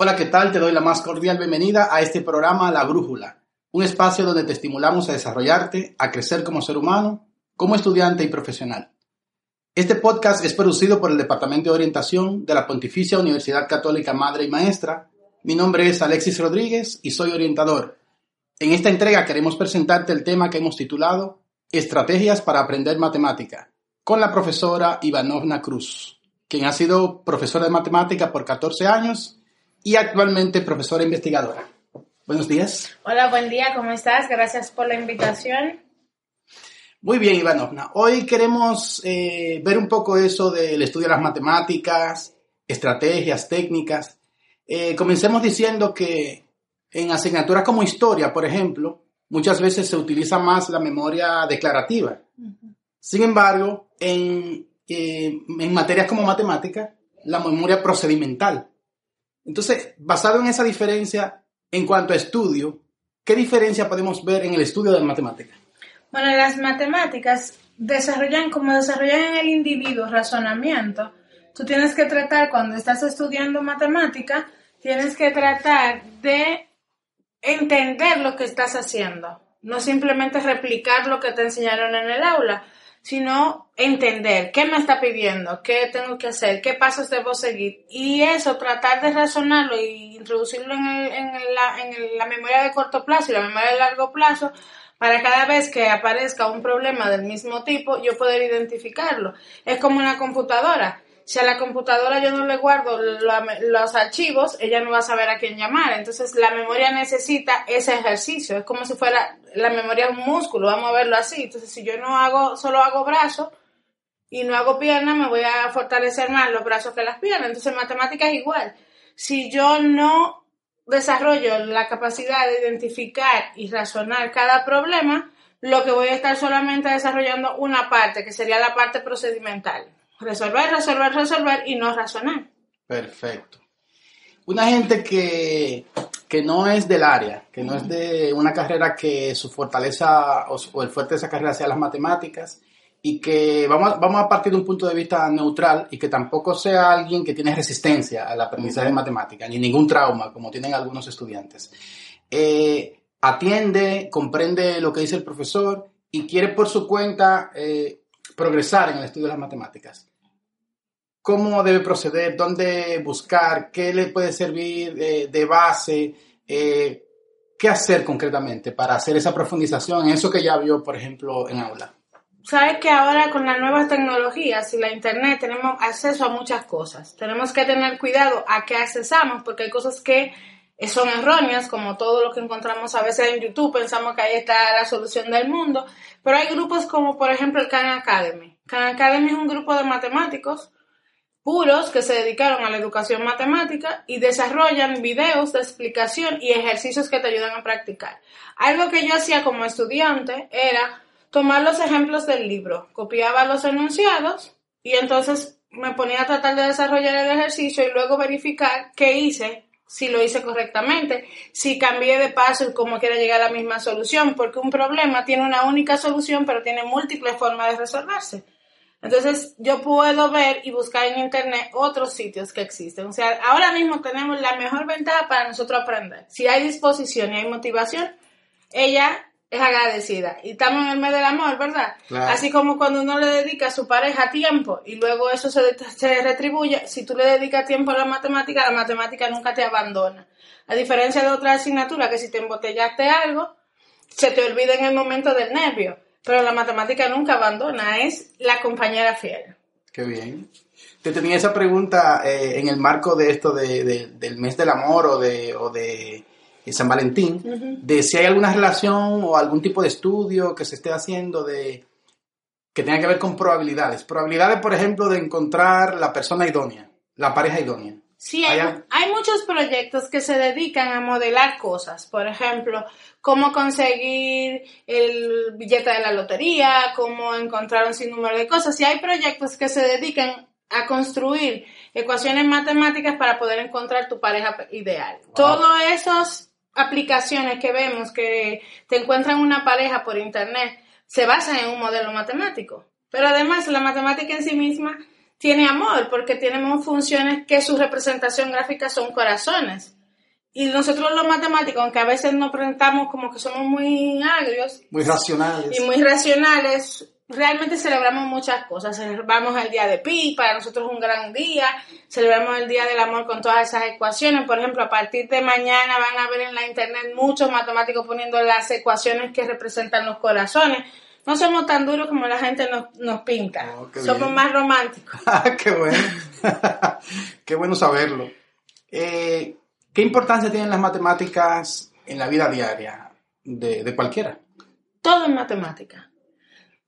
Hola, ¿qué tal? Te doy la más cordial bienvenida a este programa La Brújula, un espacio donde te estimulamos a desarrollarte, a crecer como ser humano, como estudiante y profesional. Este podcast es producido por el Departamento de Orientación de la Pontificia Universidad Católica Madre y Maestra. Mi nombre es Alexis Rodríguez y soy orientador. En esta entrega queremos presentarte el tema que hemos titulado Estrategias para aprender matemática, con la profesora Ivanovna Cruz, quien ha sido profesora de matemática por 14 años y actualmente profesora investigadora. Buenos días. Hola, buen día, ¿cómo estás? Gracias por la invitación. Muy bien, Ivanovna. Hoy queremos eh, ver un poco eso del estudio de las matemáticas, estrategias, técnicas. Eh, comencemos diciendo que en asignaturas como historia, por ejemplo, muchas veces se utiliza más la memoria declarativa. Sin embargo, en, eh, en materias como matemática, la memoria procedimental. Entonces, basado en esa diferencia en cuanto a estudio, ¿qué diferencia podemos ver en el estudio de la matemática? Bueno, las matemáticas desarrollan, como desarrollan en el individuo razonamiento, tú tienes que tratar, cuando estás estudiando matemática, tienes que tratar de entender lo que estás haciendo, no simplemente replicar lo que te enseñaron en el aula, sino entender qué me está pidiendo, qué tengo que hacer, qué pasos debo seguir. Y eso, tratar de razonarlo y introducirlo en, en, la, en la memoria de corto plazo y la memoria de largo plazo, para cada vez que aparezca un problema del mismo tipo, yo poder identificarlo. Es como una computadora. Si a la computadora yo no le guardo los archivos, ella no va a saber a quién llamar. Entonces la memoria necesita ese ejercicio. Es como si fuera la memoria un músculo, vamos a verlo así. Entonces si yo no hago, solo hago brazos y no hago piernas, me voy a fortalecer más los brazos que las piernas. Entonces matemática es igual. Si yo no desarrollo la capacidad de identificar y razonar cada problema, lo que voy a estar solamente desarrollando una parte, que sería la parte procedimental resolver, resolver, resolver y no razonar. Perfecto. Una gente que, no es del área, que no es de una carrera que su fortaleza o, el fuerte de esa carrera sea las matemáticas y que vamos, vamos a partir de un punto de vista neutral y que tampoco sea alguien que tiene resistencia al aprendizaje de matemáticas ni ningún trauma como tienen algunos estudiantes. Eh, atiende, comprende lo que dice el profesor y quiere por su cuenta eh, progresar en el estudio de las matemáticas cómo debe proceder, dónde buscar, qué le puede servir de, base, eh, qué hacer concretamente para hacer esa profundización en eso que ya vio, por ejemplo, en aula. Sabes que ahora con las nuevas tecnologías y la internet tenemos acceso a muchas cosas. Tenemos que tener cuidado a qué accesamos porque hay cosas que son erróneas, como todo lo que encontramos a veces en YouTube, pensamos que ahí está la solución del mundo, pero hay grupos como por ejemplo el Khan Academy. Khan Academy es un grupo de matemáticos puros que se dedicaron a la educación matemática y desarrollan videos de explicación y ejercicios que te ayudan a practicar. Algo que yo hacía como estudiante era tomar los ejemplos del libro, copiaba los enunciados y entonces me ponía a tratar de desarrollar el ejercicio y luego verificar qué hice, si lo hice correctamente, si cambié de paso y cómo quiera llegar a la misma solución, porque un problema tiene una única solución pero tiene múltiples formas de resolverse. Entonces, yo puedo ver y buscar en internet otros sitios que existen. O sea, ahora mismo tenemos la mejor ventaja para nosotros aprender. Si hay disposición y hay motivación, ella es agradecida. Y estamos en el mes del amor, ¿verdad? Así como cuando uno le dedica a su pareja tiempo y luego eso se, se retribuye, si tú le dedicas tiempo a la matemática, la matemática nunca te abandona. A diferencia de otra asignatura que si te embotellaste algo, se te olvida en el momento del nervio. Pero la matemática nunca abandona, es la compañera fiel. Qué bien. Te tenía esa pregunta eh, en el marco de esto de, del mes del amor o de, o de San Valentín, de si hay alguna relación o algún tipo de estudio que se esté haciendo de que tenga que ver con probabilidades. Probabilidades, por ejemplo, de encontrar la persona idónea, la pareja idónea. Sí, hay, hay, muchos proyectos que se dedican a modelar cosas. Por ejemplo, cómo conseguir el billete de la lotería, cómo encontrar un sinnúmero de cosas. Y hay proyectos que se dedican a construir ecuaciones matemáticas para poder encontrar tu pareja ideal. Todas esas aplicaciones que vemos que te encuentran una pareja por internet se basan en un modelo matemático. Pero además la matemática en sí misma tiene amor porque tenemos funciones que su representación gráfica son corazones. Y nosotros los matemáticos, aunque a veces nos presentamos como que somos muy agrios. Muy racionales. Y muy racionales, realmente celebramos muchas cosas. Celebramos el día de Pi, para nosotros es un gran día. Celebramos el día del amor con todas esas ecuaciones. Por ejemplo, a partir de mañana van a ver en la internet muchos matemáticos poniendo las ecuaciones que representan los corazones no somos tan duros como la gente nos, pinta. Oh, somos más románticos. Ah, qué bueno. qué bueno saberlo. Eh, ¿Qué importancia tienen las matemáticas en la vida diaria de, de cualquiera? Todo en matemática.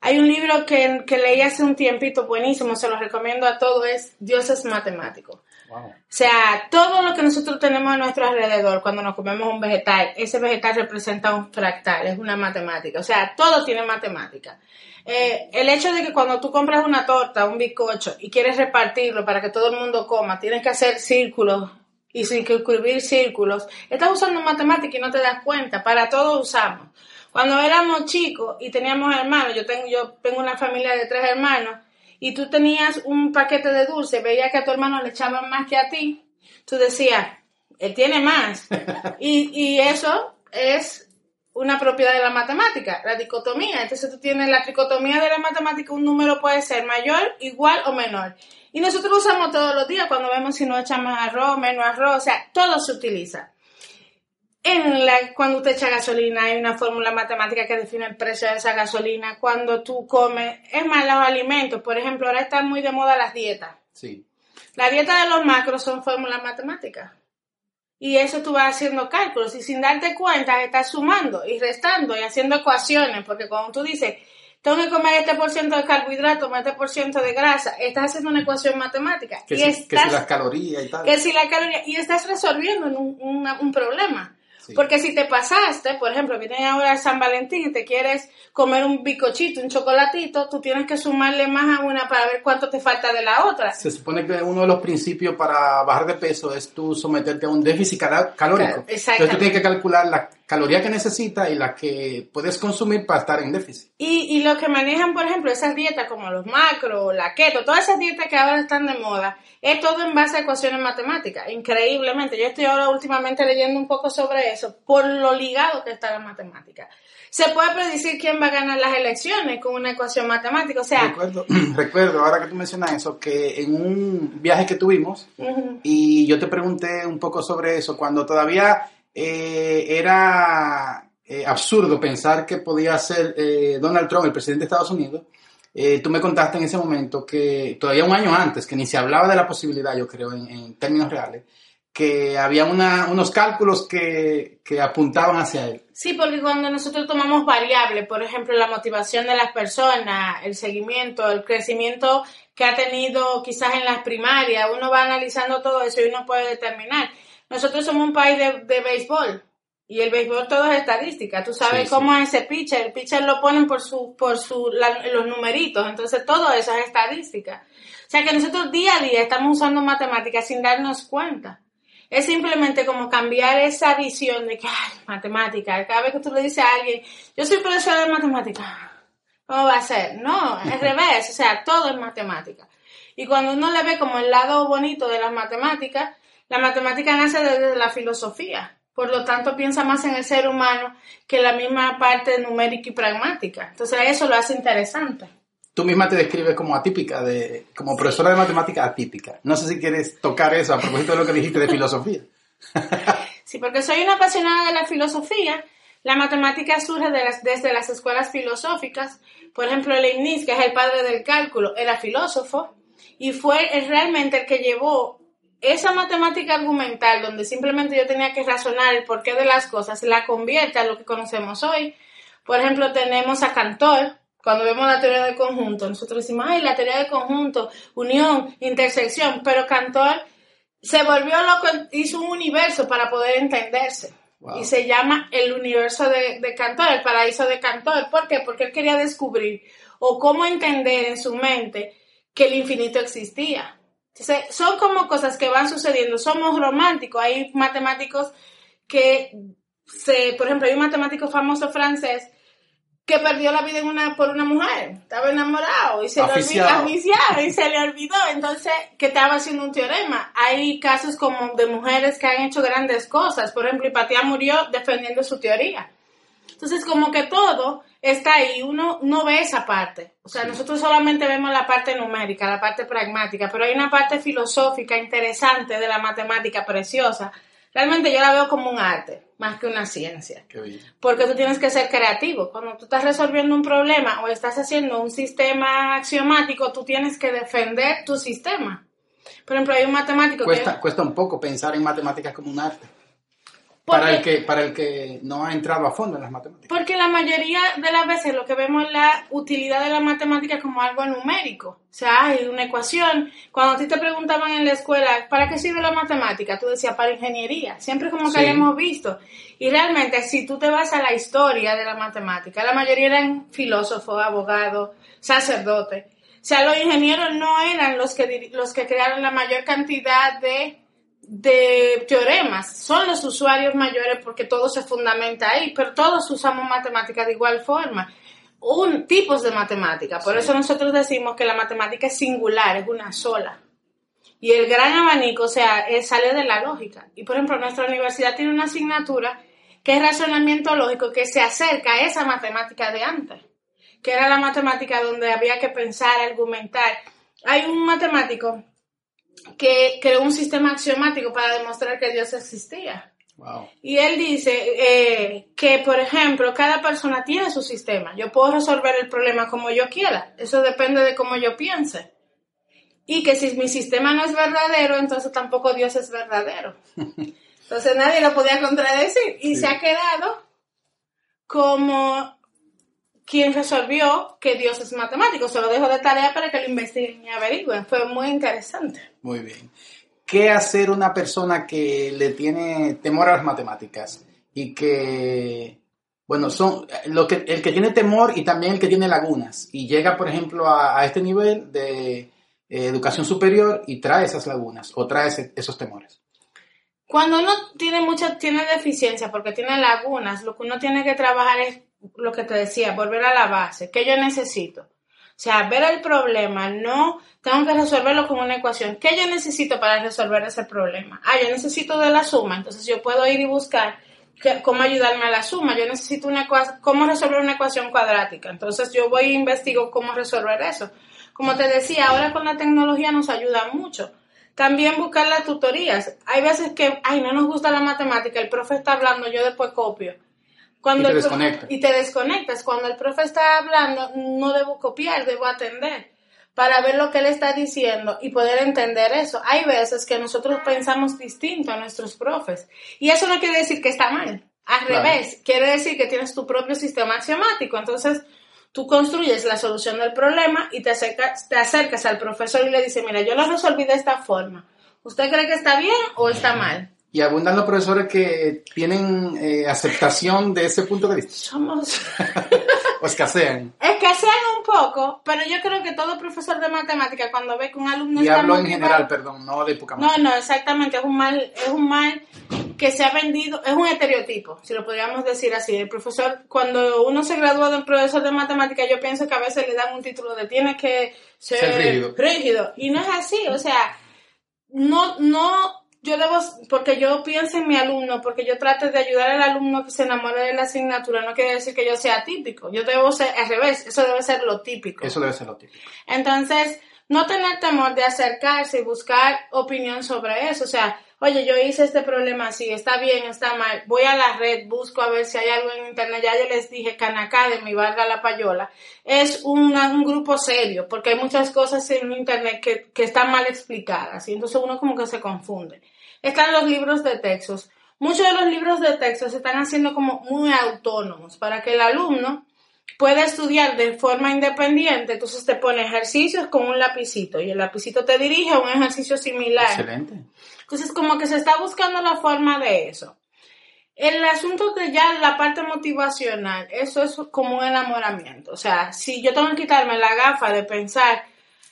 Hay un libro que, que, leí hace un tiempito buenísimo, se lo recomiendo a todos, es Dios es matemático. O sea, todo lo que nosotros tenemos a nuestro alrededor cuando nos comemos un vegetal, ese vegetal representa un fractal, es una matemática. O sea, todo tiene matemática. Eh, el hecho de que cuando tú compras una torta, un bizcocho y quieres repartirlo para que todo el mundo coma, tienes que hacer círculos y escribir círculos, estás usando matemática y no te das cuenta. Para todo usamos. Cuando éramos chicos y teníamos hermanos, yo tengo, yo tengo una familia de tres hermanos, y tú tenías un paquete de dulce, veías que a tu hermano le echaban más que a ti, tú decías, él tiene más. y, y eso es una propiedad de la matemática, la dicotomía. Entonces tú tienes la tricotomía de la matemática, un número puede ser mayor, igual o menor. Y nosotros lo usamos todos los días cuando vemos si nos echan más arroz, menos arroz, o sea, todo se utiliza. En la, cuando usted echa gasolina hay una fórmula matemática que define el precio de esa gasolina. Cuando tú comes, es más, los alimentos, por ejemplo, ahora están muy de moda las dietas. Sí. La dieta de los macros son fórmulas matemáticas. Y eso tú vas haciendo cálculos y sin darte cuenta estás sumando y restando y haciendo ecuaciones, porque cuando tú dices, tengo que comer este por ciento de carbohidratos, este por ciento de grasa, estás haciendo una ecuación matemática. Que, y si, que si las calorías y tal. Que si la caloría, y estás resolviendo un, un problema. Porque si te pasaste, por ejemplo, viene ahora San Valentín y te quieres comer un bicochito, un chocolatito, tú tienes que sumarle más a una para ver cuánto te falta de la otra. Se supone que uno de los principios para bajar de peso es tú someterte a un déficit calórico. Entonces tú tienes que calcular la caloría que necesitas y la que puedes consumir para estar en déficit. Y, y lo que manejan, por ejemplo, esas dietas como los macro, la keto, todas esas dietas que ahora están de moda, es todo en base a ecuaciones matemáticas, increíblemente. Yo estoy ahora últimamente leyendo un poco sobre eso, por lo ligado que está la matemática. Se puede predecir quién va a ganar las elecciones con una ecuación matemática, o sea... Recuerdo, recuerdo ahora que tú mencionas eso, que en un viaje que tuvimos, y yo te pregunté un poco sobre eso, cuando todavía eh, era eh, absurdo pensar que podía ser eh, Donald Trump el presidente de Estados Unidos, tú me contaste en ese momento que todavía un año antes, que ni se hablaba de la posibilidad, yo creo, en, términos reales, que había unos cálculos que, que, apuntaban hacia él. Sí, porque cuando nosotros tomamos variables, por ejemplo, la motivación de las personas, el seguimiento, el crecimiento que ha tenido quizás en las primarias, uno va analizando todo eso y uno puede determinar nosotros somos un país de, de béisbol y el béisbol todo es estadística. Tú sabes cómo es ese pitcher. El pitcher lo ponen por su, por su, los numeritos. Entonces todo eso es estadística. O sea que nosotros día a día estamos usando matemáticas sin darnos cuenta. Es simplemente como cambiar esa visión de que, ay, matemática. Cada vez que tú le dices a alguien, yo soy profesor de matemática. ¿Cómo va a ser? No, es revés. O sea, todo es matemática. Y cuando uno le ve como el lado bonito de las matemáticas, la matemática nace desde la filosofía, por lo tanto piensa más en el ser humano que la misma parte numérica y pragmática. Entonces eso lo hace interesante. Tú misma te describes como atípica, de, como profesora de matemática atípica. No sé si quieres tocar eso a propósito de lo que dijiste de filosofía. sí, porque soy una apasionada de la filosofía. La matemática surge desde las escuelas filosóficas. Por ejemplo, Leibniz, que es el padre del cálculo, era filósofo y fue realmente el que llevó esa matemática argumental, donde simplemente yo tenía que razonar el porqué de las cosas, la convierte a lo que conocemos hoy. Por ejemplo, tenemos a Cantor, cuando vemos la teoría de conjunto, nosotros decimos, ay, la teoría de conjunto, unión, intersección, pero Cantor se volvió loco, hizo un universo para poder entenderse. Y se llama el universo de, de, Cantor, el paraíso de Cantor. ¿Por qué? Porque él quería descubrir o cómo entender en su mente que el infinito existía. Entonces, son como cosas que van sucediendo. Somos románticos. Hay matemáticos que, se, por ejemplo, hay un matemático famoso francés que perdió la vida en una, por una mujer. Estaba enamorado y se le olvidó, y se le olvidó. Entonces, que estaba haciendo un teorema. Hay casos como de mujeres que han hecho grandes cosas. Por ejemplo, Hipatia murió defendiendo su teoría. Entonces, como que todo está ahí, uno no ve esa parte. O sea, nosotros solamente vemos la parte numérica, la parte pragmática, pero hay una parte filosófica interesante de la matemática preciosa Realmente yo la veo como un arte, más que una ciencia. Porque tú tienes que ser creativo. Cuando tú estás resolviendo un problema o estás haciendo un sistema axiomático, tú tienes que defender tu sistema. Por ejemplo, hay un matemático cuesta, que... Cuesta un poco pensar en matemáticas como un arte para el, que, para el que no ha entrado a fondo en las matemáticas. Porque la mayoría de las veces lo que vemos es la utilidad de la matemática como algo numérico. O sea, hay una ecuación. Cuando a ti te preguntaban en la escuela, ¿para qué sirve la matemática? Tú decías, para ingeniería. Siempre como que habíamos visto. Y realmente, si tú te vas a la historia de la matemática, la mayoría eran filósofos, abogados, sacerdotes. O sea, los ingenieros no eran los que, los que crearon la mayor cantidad de de teoremas. Son los usuarios mayores porque todo se fundamenta ahí, pero todos usamos matemática de igual forma. Un, tipos de matemática. Por eso nosotros decimos que la matemática es singular, es una sola. Y el gran abanico, o sea, sale de la lógica. Y por ejemplo, nuestra universidad tiene una asignatura que es razonamiento lógico, que se acerca a esa matemática de antes, que era la matemática donde había que pensar, argumentar. Hay un matemático que creó un sistema axiomático para demostrar que Dios existía. Y él dice eh, que, por ejemplo, cada persona tiene su sistema. Yo puedo resolver el problema como yo quiera. Eso depende de cómo yo piense. Y que si mi sistema no es verdadero, entonces tampoco Dios es verdadero. Entonces nadie lo podía contradecir. Y se ha quedado como quien resolvió que Dios es matemático. Se lo dejo de tarea para que lo investiguen y averigüen. Fue muy interesante. Muy bien. ¿Qué hacer una persona que le tiene temor a las matemáticas y que, bueno, son lo que, el que tiene temor y también el que tiene lagunas y llega, por ejemplo, a, este nivel de eh, educación superior y trae esas lagunas o trae esos temores? Cuando uno tiene mucha, tiene deficiencia porque tiene lagunas, lo que uno tiene que trabajar es lo que te decía, volver a la base. ¿Qué yo necesito? O sea, ver el problema, no tengo que resolverlo con una ecuación. ¿Qué yo necesito para resolver ese problema? Ah, yo necesito de la suma, entonces yo puedo ir y buscar cómo ayudarme a la suma. Yo necesito una cómo resolver una ecuación cuadrática. Entonces yo voy e investigo cómo resolver eso. Como te decía, ahora con la tecnología nos ayuda mucho. También buscar las tutorías. Hay veces que, ay, no nos gusta la matemática, el profe está hablando, yo después copio. Cuando y te desconectas. Y te desconectas. Cuando el profe está hablando, no debo copiar, debo atender para ver lo que él está diciendo y poder entender eso. Hay veces que nosotros pensamos distinto a nuestros profes y eso no quiere decir que está mal. Al revés, quiere decir que tienes tu propio sistema axiomático. Entonces, tú construyes la solución del problema y te acercas, te acercas al profesor y le dices, mira, yo lo resolví de esta forma. ¿Usted cree que está bien o está mal? Y abundan los profesores que tienen eh, aceptación de ese punto de vista. Somos... o escasean. Escasean un poco, pero yo creo que todo profesor de matemática cuando ve que un alumno y hablo en general, perdón, no de época No, no, exactamente, es un mal, es un mal que se ha vendido, es un estereotipo, si lo podríamos decir así. El profesor, cuando uno se gradúa de un profesor de matemática, yo pienso que a veces le dan un título de tiene que ser, rígido. rígido. Y no es así, o sea, no, no yo debo, porque yo pienso en mi alumno, porque yo trato de ayudar al alumno que se enamore de la asignatura, no quiere decir que yo sea típico, yo debo ser al revés, eso debe ser lo típico. Eso debe ser lo típico. Entonces, no tener temor de acercarse y buscar opinión sobre eso, o sea, oye, yo hice este problema así, está bien, está mal, voy a la red, busco a ver si hay algo en internet, ya yo les dije Khan Academy, valga la payola, es un grupo serio, porque hay muchas cosas en internet que, que están mal explicadas, y entonces uno como que se confunde. Están los libros de textos. Muchos de los libros de texto se están haciendo como muy autónomos para que el alumno pueda estudiar de forma independiente, entonces te pone ejercicios con un lapicito y el lapicito te dirige a un ejercicio similar. Excelente. Entonces, como que se está buscando la forma de eso. El asunto de ya la parte motivacional, eso es como un enamoramiento. O sea, si yo tengo que quitarme la gafa de pensar,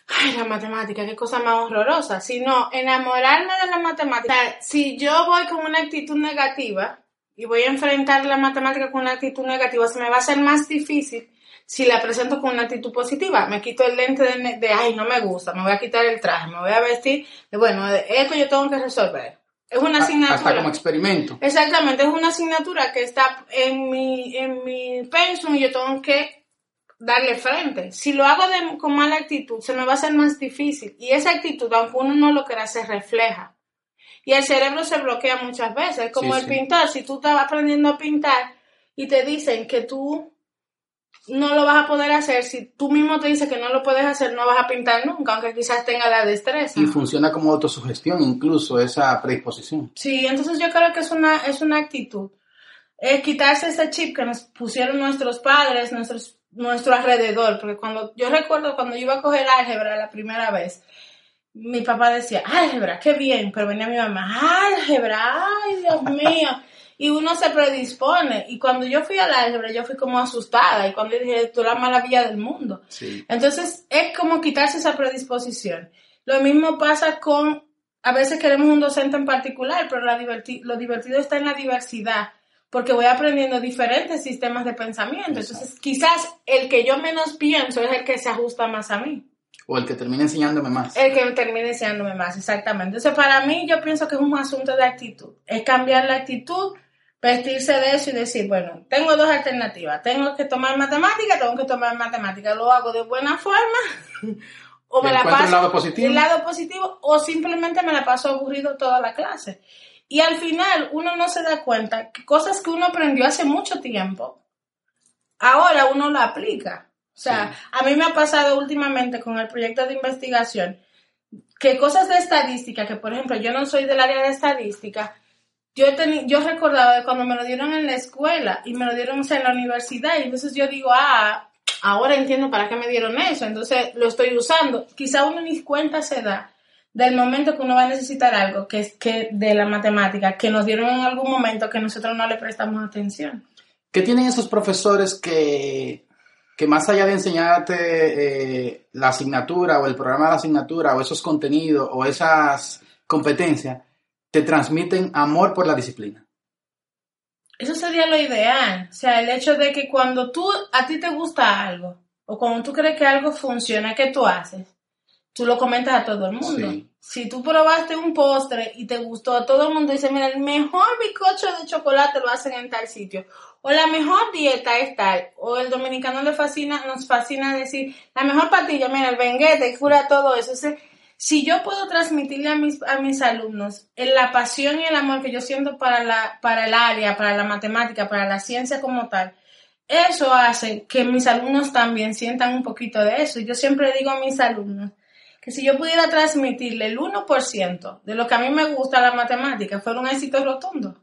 ay, la matemática, qué cosa más horrorosa, sino enamorarme de la matemática. O sea, si yo voy con una actitud negativa y voy a enfrentar la matemática con una actitud negativa, se me va a hacer más difícil si la presento con una actitud positiva, me quito el lente de, ay, no me gusta, me voy a quitar el traje, me voy a vestir, de, bueno, esto yo tengo que resolver. Es una asignatura. Hasta como experimento. Exactamente, es una asignatura que está en mi, en mi pensum y yo tengo que darle frente. Si lo hago con mala actitud, se me va a hacer más difícil. Y esa actitud, aunque uno no lo quiera, se refleja. Y el cerebro se bloquea muchas veces, como el pintor. Si tú estás aprendiendo a pintar y te dicen que tú no lo vas a poder hacer. Si tú mismo te dices que no lo puedes hacer, no vas a pintar nunca, aunque quizás tenga la destreza. Y funciona como autosugestión, incluso esa predisposición. Sí, entonces yo creo que es una, es una actitud. Es quitarse ese chip que nos pusieron nuestros padres, nuestros, nuestro alrededor. Porque cuando yo recuerdo cuando yo iba a coger álgebra la primera vez, mi papá decía, álgebra, qué bien, pero venía mi mamá, álgebra, ay Dios mío y uno se predispone. Y cuando yo fui al álgebra, yo fui como asustada. Y cuando dije, es la maravilla del mundo. Entonces, es como quitarse esa predisposición. Lo mismo pasa con, a veces queremos un docente en particular, pero la lo divertido está en la diversidad. Porque voy aprendiendo diferentes sistemas de pensamiento. Entonces, quizás el que yo menos pienso es el que se ajusta más a mí. O el que termina enseñándome más. El que termina enseñándome más, exactamente. Entonces, para mí, yo pienso que es un asunto de actitud. Es cambiar la actitud vestirse de eso y decir, bueno, tengo dos alternativas, tengo que tomar matemática, tengo que tomar matemática, lo hago de buena forma, o me la paso el lado positivo? el lado positivo, o simplemente me la paso aburrido toda la clase. Y al final uno no se da cuenta que cosas que uno aprendió hace mucho tiempo, ahora uno lo aplica. O sea, a mí me ha pasado últimamente con el proyecto de investigación que cosas de estadística, que por ejemplo yo no soy del área de estadística, yo, yo recordaba de cuando me lo dieron en la escuela y me lo dieron en la universidad y entonces yo digo, ah, ahora entiendo para qué me dieron eso, entonces lo estoy usando. Quizá uno ni cuenta se da del momento que uno va a necesitar algo que es que de la matemática, que nos dieron en algún momento que nosotros no le prestamos atención. ¿Qué tienen esos profesores que, que más allá de enseñarte eh, la asignatura o el programa de la asignatura o esos contenidos o esas competencias, te transmiten amor por la disciplina. Eso sería lo ideal. O sea, el hecho de que cuando tú, a ti te gusta algo, o cuando tú crees que algo funciona, ¿qué tú haces? Tú lo comentas a todo el mundo. Si tú probaste un postre y te gustó, a todo el mundo dice, mira, el mejor bizcocho de chocolate lo hacen en tal sitio. O la mejor dieta es tal. O el dominicano le fascina, nos fascina decir, la mejor patilla, mira, el benguete cura todo eso. Si yo puedo transmitirle a mis, a mis alumnos la pasión y el amor que yo siento para, la, para el área, para la matemática, para la ciencia como tal, eso hace que mis alumnos también sientan un poquito de eso. Yo siempre digo a mis alumnos que si yo pudiera transmitirle el 1% de lo que a mí me gusta la matemática, fuera un éxito rotundo.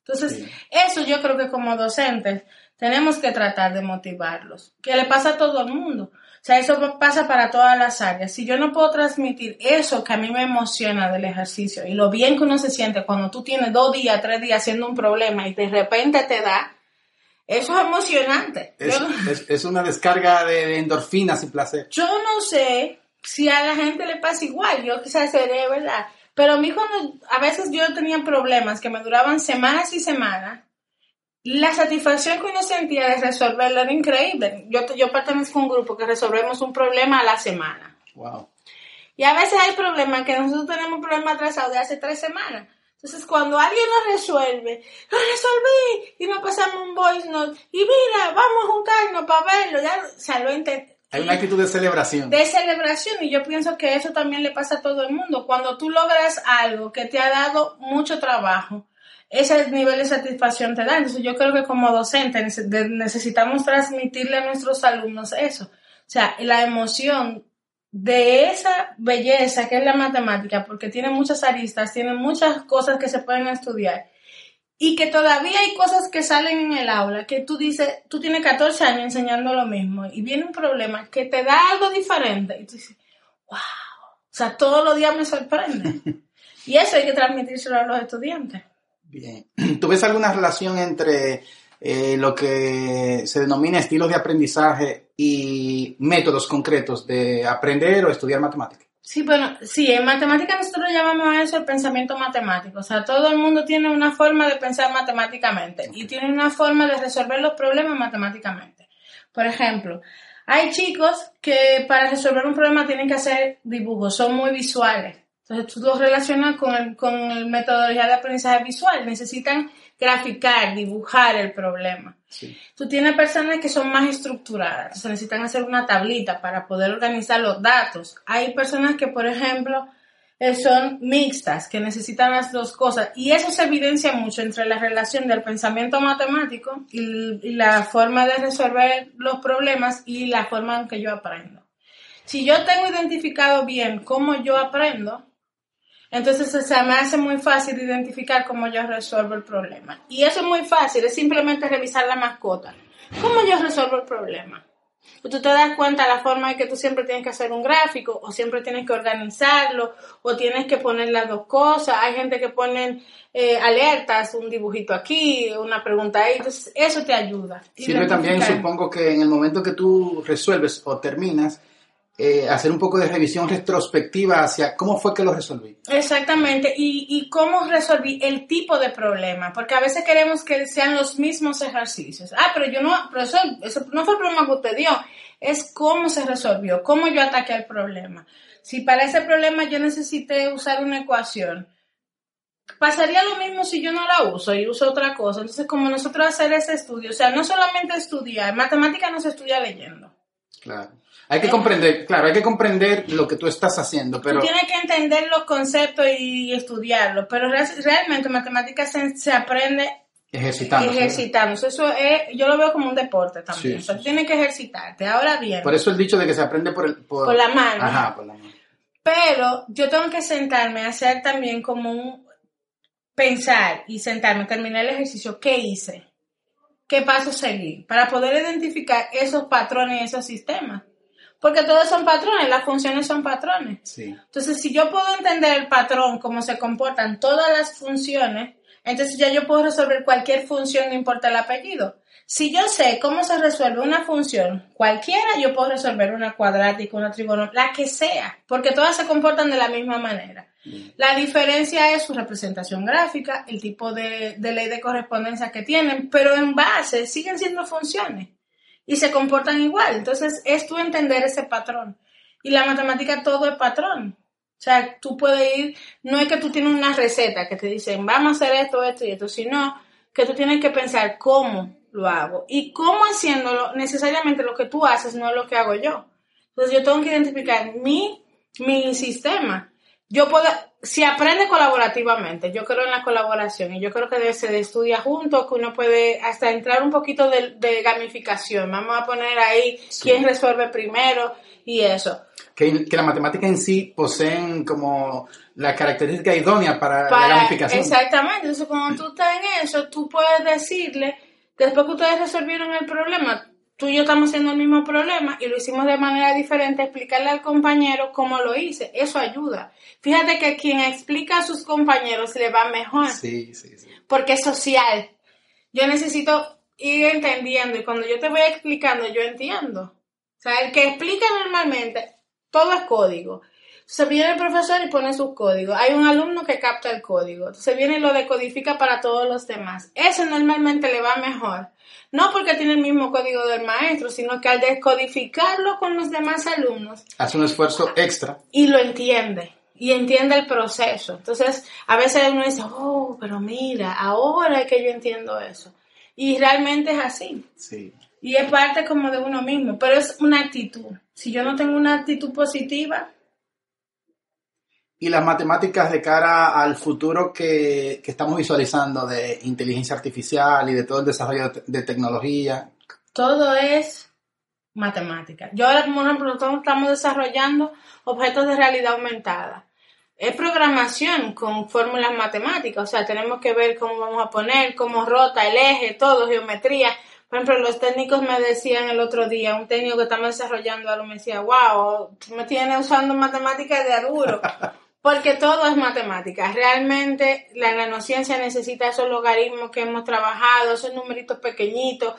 Entonces, eso yo creo que como docentes tenemos que tratar de motivarlos, que le pasa a todo el mundo. O sea, eso pasa para todas las áreas. Si yo no puedo transmitir eso que a mí me emociona del ejercicio y lo bien que uno se siente cuando tú tienes dos días, tres días haciendo un problema y de repente te da, eso es emocionante. Es, una descarga de endorfinas y placer. Yo no sé si a la gente le pasa igual, yo quizás seré, ¿verdad? Pero a mí cuando a veces yo tenía problemas que me duraban semanas y semanas, la satisfacción que uno sentía de resolverlo era increíble. Yo, yo pertenezco a un grupo que resolvemos un problema a la semana. Wow. Y a veces hay problemas que nosotros tenemos un problema atrasado de hace tres semanas. Entonces, cuando alguien lo resuelve, lo resolví y nos pasamos un voice note y mira, vamos a juntarnos para verlo. Ya, o sea, Hay una actitud de celebración. De celebración y yo pienso que eso también le pasa a todo el mundo. Cuando tú logras algo que te ha dado mucho trabajo, ese nivel de satisfacción te da. Entonces yo creo que como docente necesitamos transmitirle a nuestros alumnos eso. O sea, la emoción de esa belleza que es la matemática, porque tiene muchas aristas, tiene muchas cosas que se pueden estudiar y que todavía hay cosas que salen en el aula que tú dices, tú tienes 14 años enseñando lo mismo y viene un problema que te da algo diferente y tú dices, wow, o sea, todos los días me sorprende. y eso hay que transmitírselo a los estudiantes. Bien, ¿tú ves alguna relación entre eh, lo que se denomina estilos de aprendizaje y métodos concretos de aprender o estudiar matemáticas? Sí, bueno, sí, en matemática nosotros llamamos a eso el pensamiento matemático. O sea, todo el mundo tiene una forma de pensar matemáticamente y tiene una forma de resolver los problemas matemáticamente. Por ejemplo, hay chicos que para resolver un problema tienen que hacer dibujos, son muy visuales. Entonces tú los relacionas con el, con el metodología de aprendizaje visual. Necesitan graficar, dibujar el problema. Tú tienes personas que son más estructuradas, se necesitan hacer una tablita para poder organizar los datos. Hay personas que, por ejemplo, eh, son mixtas, que necesitan las dos cosas. Y eso se evidencia mucho entre la relación del pensamiento matemático y, la forma de resolver los problemas y la forma en que yo aprendo. Si yo tengo identificado bien cómo yo aprendo, entonces se me hace muy fácil identificar cómo yo resuelvo el problema. Y eso es muy fácil, es simplemente revisar la mascota. ¿Cómo yo resuelvo el problema? Pues tú te das cuenta la forma en que tú siempre tienes que hacer un gráfico, o siempre tienes que organizarlo, o tienes que poner las dos cosas. Hay gente que ponen eh, alertas, un dibujito aquí, una pregunta ahí. Entonces, eso te ayuda. Sirve también, supongo que en el momento que tú resuelves o terminas, eh, hacer un poco de revisión retrospectiva hacia cómo fue que lo resolví. Exactamente, y, y, cómo resolví el tipo de problema, porque a veces queremos que sean los mismos ejercicios. Ah, pero yo no, pero eso, no fue el problema que usted dio, es cómo se resolvió, cómo yo ataqué el problema. Si para ese problema yo necesité usar una ecuación, pasaría lo mismo si yo no la uso y uso otra cosa. Entonces, como nosotros hacer ese estudio, o sea, no solamente estudiar, matemática no se estudia leyendo. Claro. Hay que comprender, claro, hay que comprender lo que tú estás haciendo, pero... Tú tienes que entender los conceptos y estudiarlos, pero realmente matemáticas se, aprende ejercitándose. Ejercitándose. Eso es, yo lo veo como un deporte también. o sea, tú tienes que ejercitarte. Ahora bien. Por eso el dicho de que se aprende por, el, por, la mano. Ajá, por la mano. Pero yo tengo que sentarme a hacer también como un pensar y sentarme, terminar el ejercicio. ¿Qué hice? ¿Qué paso seguir? Para poder identificar esos patrones y esos sistemas. Porque todos son patrones, las funciones son patrones. Entonces, si yo puedo entender el patrón, cómo se comportan todas las funciones, entonces ya yo puedo resolver cualquier función, no importa el apellido. Si yo sé cómo se resuelve una función cualquiera, yo puedo resolver una cuadrática, una trigonométrica, la que sea, porque todas se comportan de la misma manera. La diferencia es su representación gráfica, el tipo de, de ley de correspondencia que tienen, pero en base siguen siendo funciones y se comportan igual. Entonces, es tú entender ese patrón. Y la matemática todo es patrón. O sea, tú puedes ir, no es que tú tienes una receta que te dicen, vamos a hacer esto, esto y esto, sino que tú tienes que pensar cómo lo hago. Y cómo haciéndolo, necesariamente lo que tú haces no es lo que hago yo. Entonces, yo tengo que identificar mi, mi sistema. Yo puedo, si aprende colaborativamente, yo creo en la colaboración y yo creo que se estudia juntos, que uno puede hasta entrar un poquito de, gamificación. Vamos a poner ahí quién resuelve primero y eso. Que, la matemática en sí poseen como la característica idónea para, la gamificación. Exactamente, entonces cuando tú estás en eso, tú puedes decirle, después que ustedes resolvieron el problema, tú y yo estamos haciendo el mismo problema y lo hicimos de manera diferente, explicarle al compañero cómo lo hice. Eso ayuda. Fíjate que quien explica a sus compañeros le va mejor. Sí, sí, sí. Porque es social. Yo necesito ir entendiendo y cuando yo te voy explicando, yo entiendo. O sea, el que explica normalmente, todo es código. Se viene el profesor y pone sus códigos. Hay un alumno que capta el código. Entonces viene y lo decodifica para todos los demás. Eso normalmente le va mejor. No porque tiene el mismo código del maestro, sino que al decodificarlo con los demás alumnos. Hace un esfuerzo extra. Y lo entiende. Y entiende el proceso. Entonces, a veces uno dice, oh, pero mira, ahora es que yo entiendo eso. Y realmente es así. Sí. Y es parte como de uno mismo, pero es una actitud. Si yo no tengo una actitud positiva, y las matemáticas de cara al futuro que, que, estamos visualizando de inteligencia artificial y de todo el desarrollo de, de tecnología. Todo es matemática. Yo ahora, por ejemplo, estamos desarrollando objetos de realidad aumentada. Es programación con fórmulas matemáticas, o sea, tenemos que ver cómo vamos a poner, cómo rota el eje, todo, geometría. Por ejemplo, los técnicos me decían el otro día, un técnico que estamos desarrollando algo me decía, wow, tú me tienes usando matemáticas de aduro. Porque todo es matemática. Realmente la nanociencia necesita esos logaritmos que hemos trabajado, esos numeritos pequeñitos.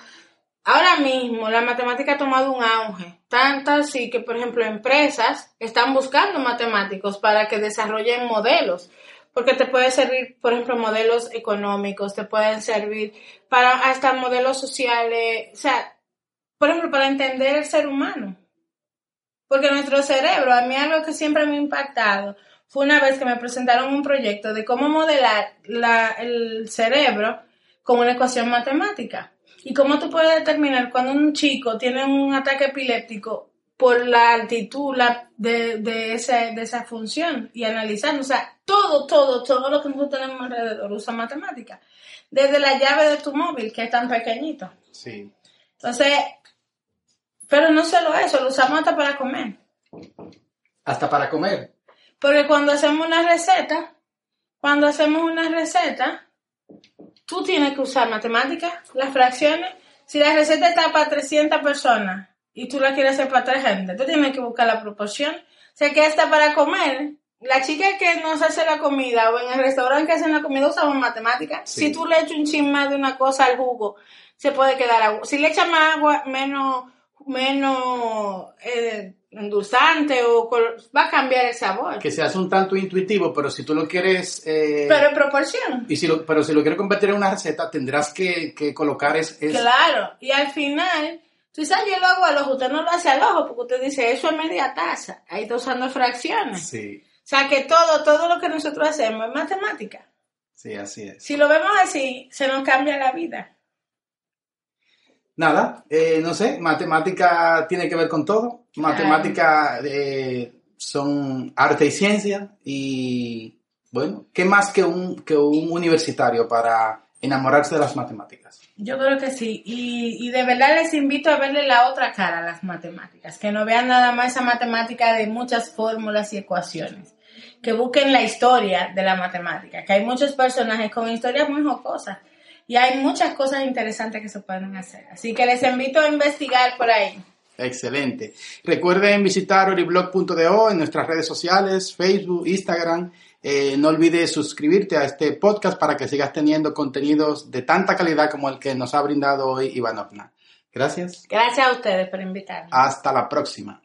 Ahora mismo la matemática ha tomado un auge, tanto así que, por ejemplo, empresas están buscando matemáticos para que desarrollen modelos, porque te puede servir, por ejemplo, modelos económicos, te pueden servir para hasta modelos sociales, o sea, por ejemplo, para entender el ser humano. Porque nuestro cerebro, a mí algo que siempre me ha impactado, fue una vez que me presentaron un proyecto de cómo modelar la, el cerebro con una ecuación matemática. Y cómo tú puedes determinar cuando un chico tiene un ataque epiléptico por la altitud la, de, de, esa, de esa función y analizar. O sea, todo, todo, todo lo que nosotros tenemos alrededor usa matemática. Desde la llave de tu móvil, que es tan pequeñito. Sí. Entonces, pero no solo eso, lo usamos hasta para comer. Hasta para comer. Porque cuando hacemos una receta, cuando hacemos una receta, tú tienes que usar matemáticas, las fracciones. Si la receta está para 300 personas y tú la quieres hacer para 3 gente, tú tienes que buscar la proporción. O sea que hasta para comer, la chica que nos hace la comida o en el restaurante que hacen la comida usamos matemáticas. Sí. Si tú le echas un chin más de una cosa al jugo, se puede quedar agua. Si le echas más agua, menos, menos eh, endulzante o va a cambiar el sabor. Que se hace un tanto intuitivo, pero si tú lo quieres... Eh, pero en proporción. Y si lo, pero si lo quieres convertir en una receta, tendrás que, que colocar es, es, Claro, y al final, sabes, yo lo hago al ojo, usted no lo hace al ojo, porque usted dice, eso es media taza, ahí está usando fracciones. Sí, O sea que todo, todo lo que nosotros hacemos es matemática. sí, así es. Si lo vemos así, se nos cambia la vida. Nada, eh, no sé, matemática tiene que ver con todo. Matemática eh, son arte y ciencia y, bueno, ¿qué más que un, que un universitario para enamorarse de las matemáticas? Yo creo que sí. Y, y de verdad les invito a verle la otra cara a las matemáticas. Que no vean nada más esa matemática de muchas fórmulas y ecuaciones. Que busquen la historia de la matemática. Que hay muchos personajes con historias muy jocosas. Y hay muchas cosas interesantes que se pueden hacer. Así que les invito a investigar por ahí. Excelente. Recuerden visitar oriblog.do en nuestras redes sociales, Facebook, Instagram. Eh, no olvides suscribirte a este podcast para que sigas teniendo contenidos de tanta calidad como el que nos ha brindado hoy Iván Gracias. Gracias a ustedes por invitarme. Hasta la próxima.